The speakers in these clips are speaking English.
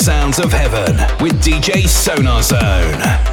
sounds of heaven with DJ Sonar Zone.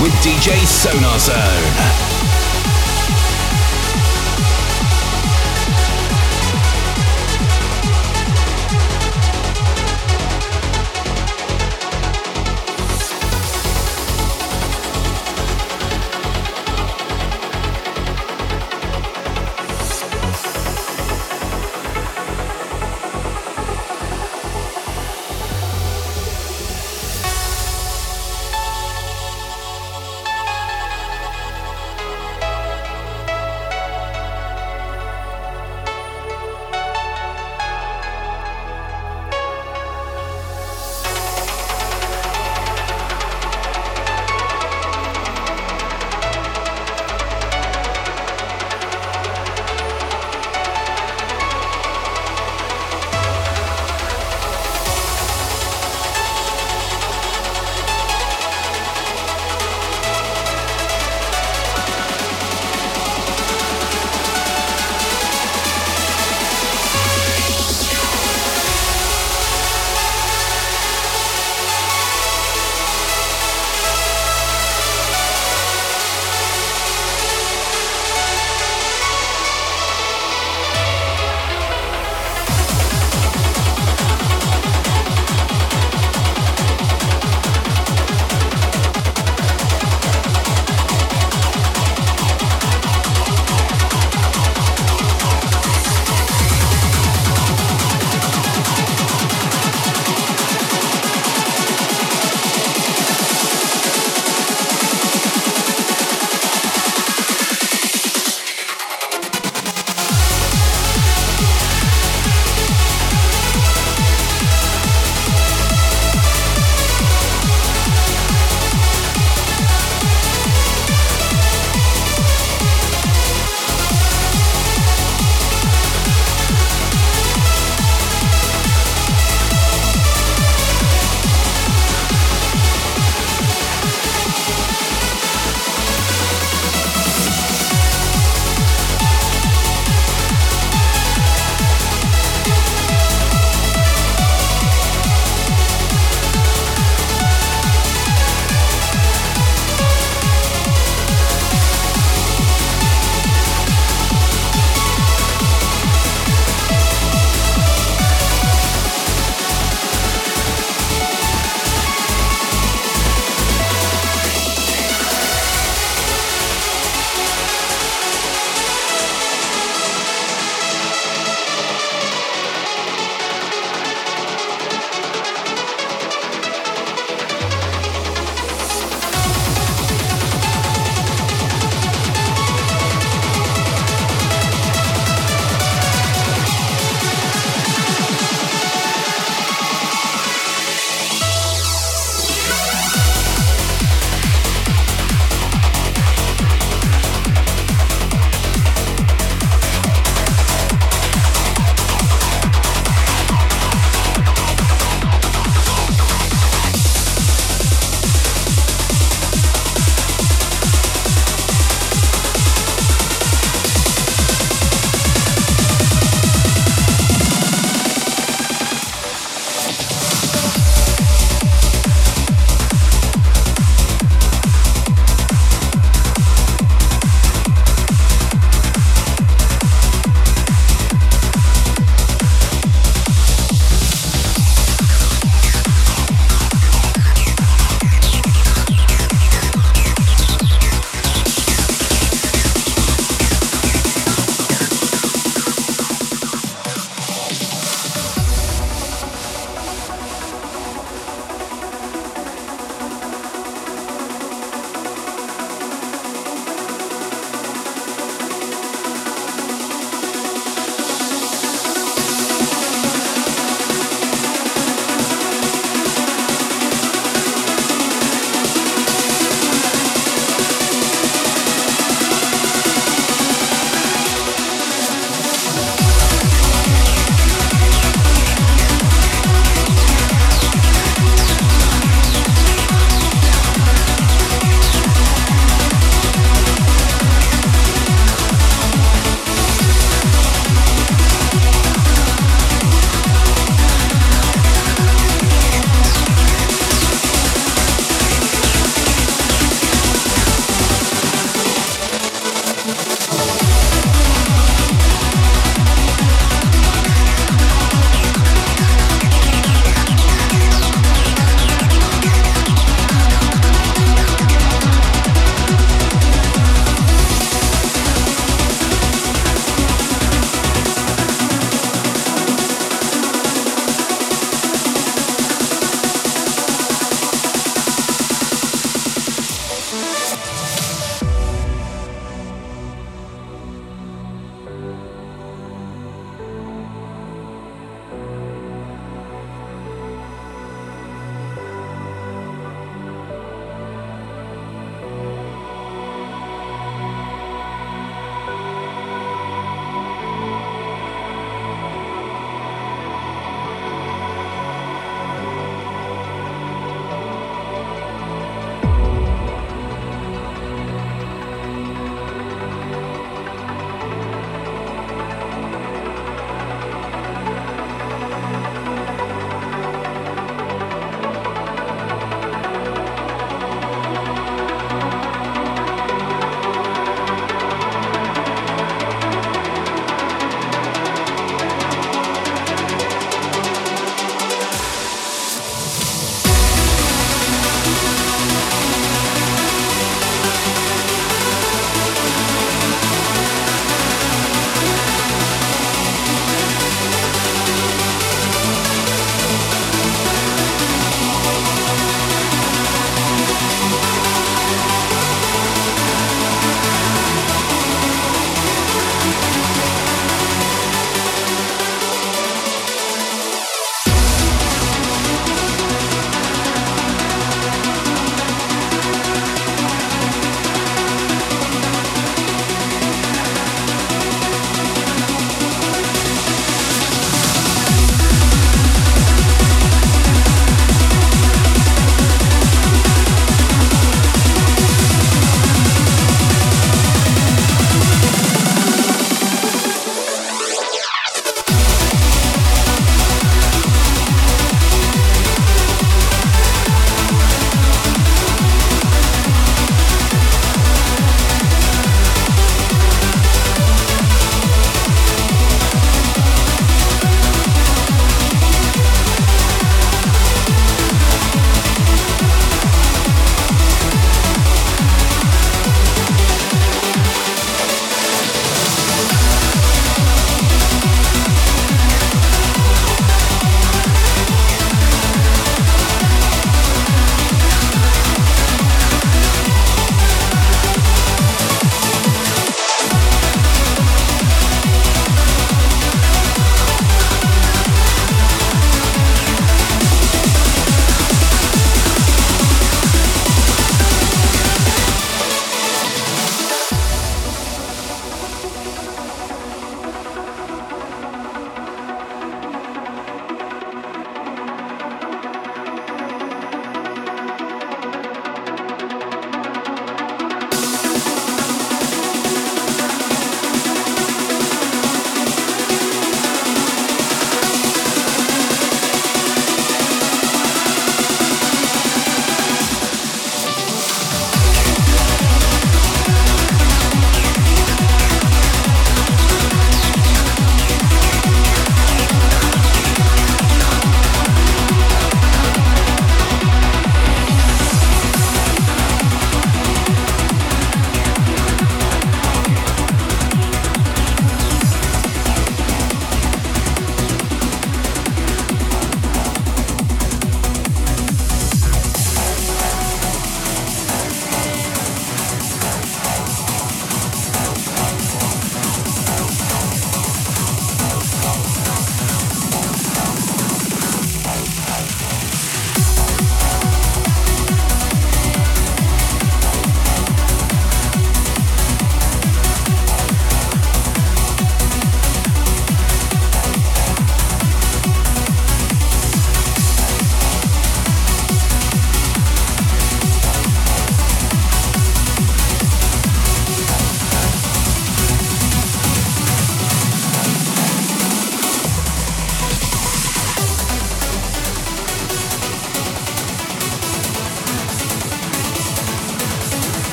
With DJ Sonar Zone.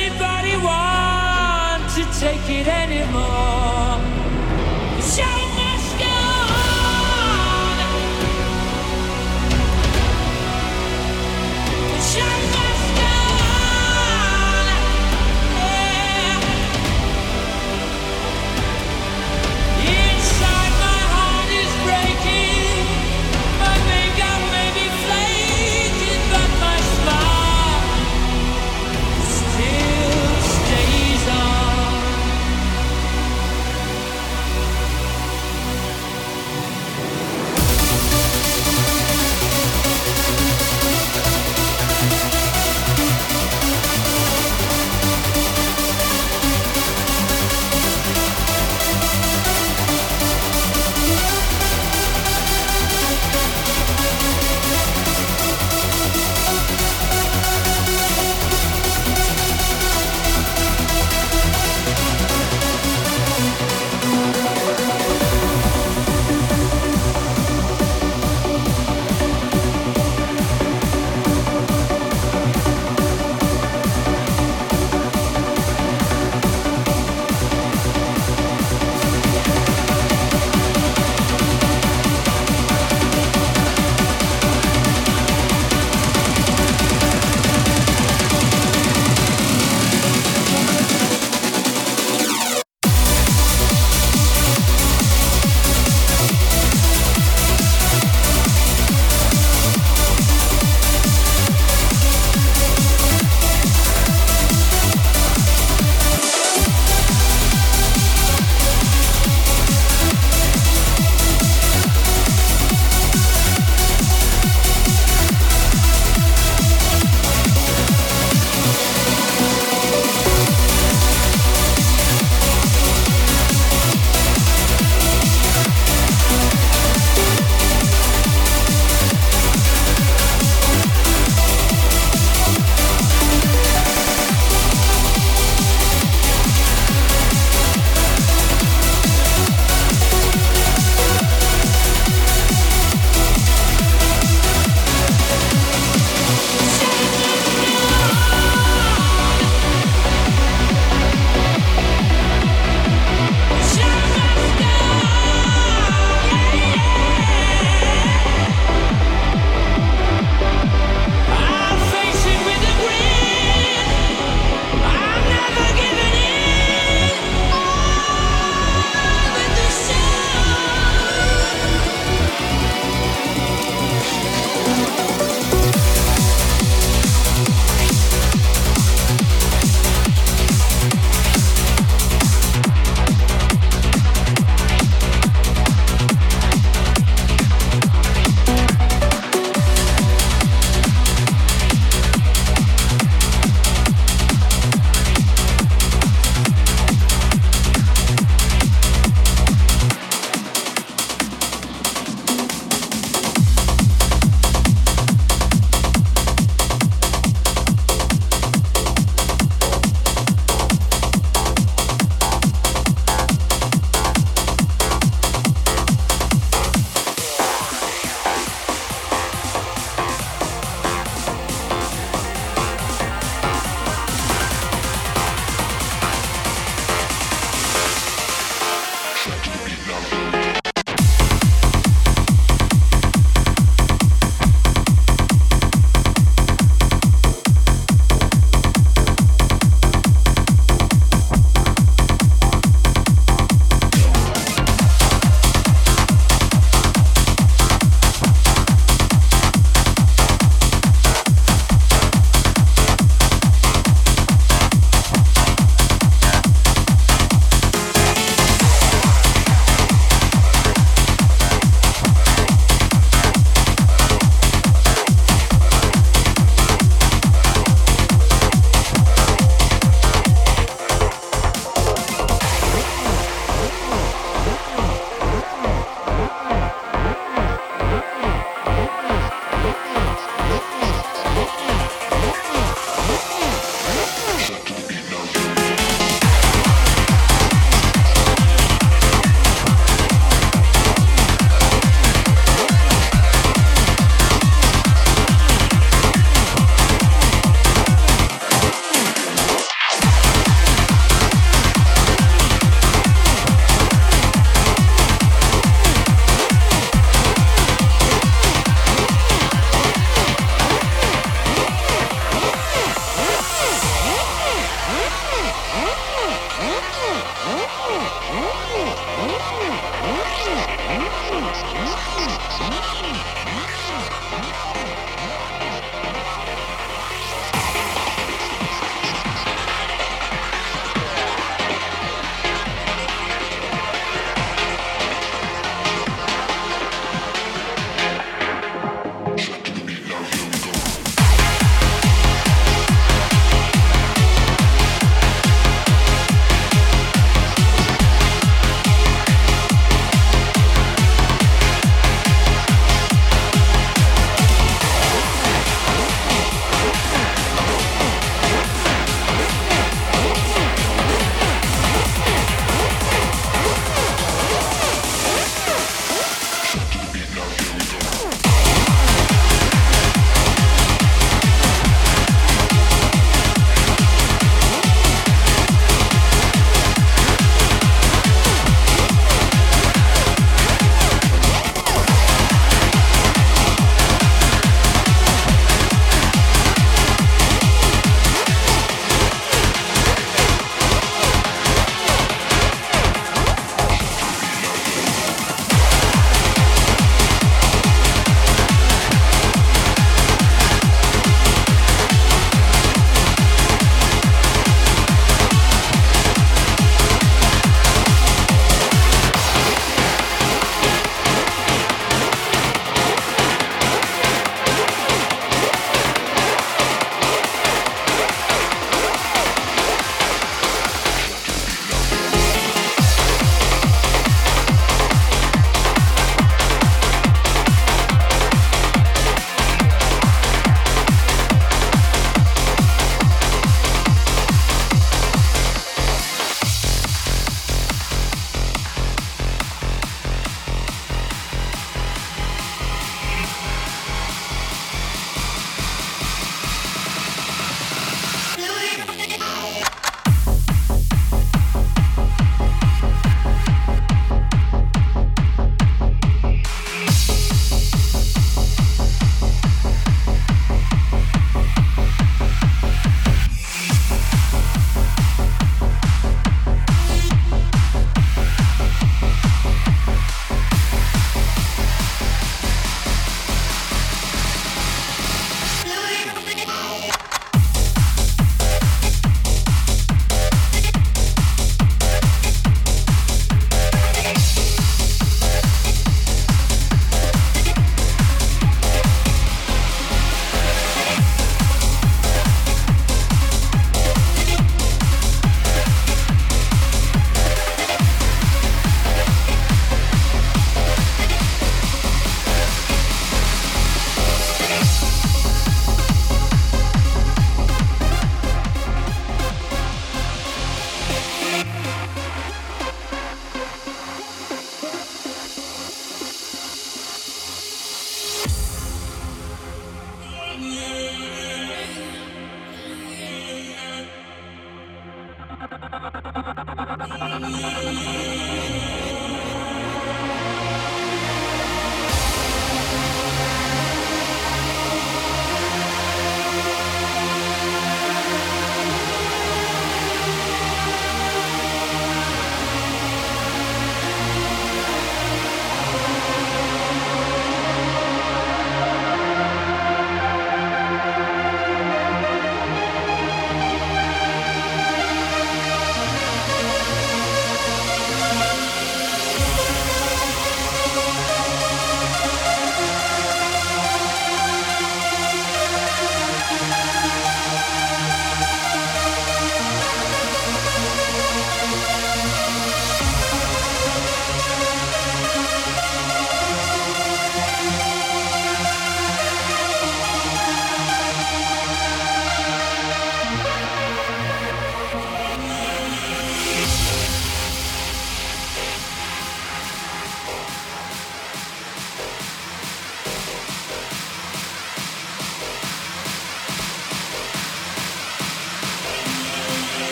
Anybody want to take it anymore?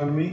Talking to me?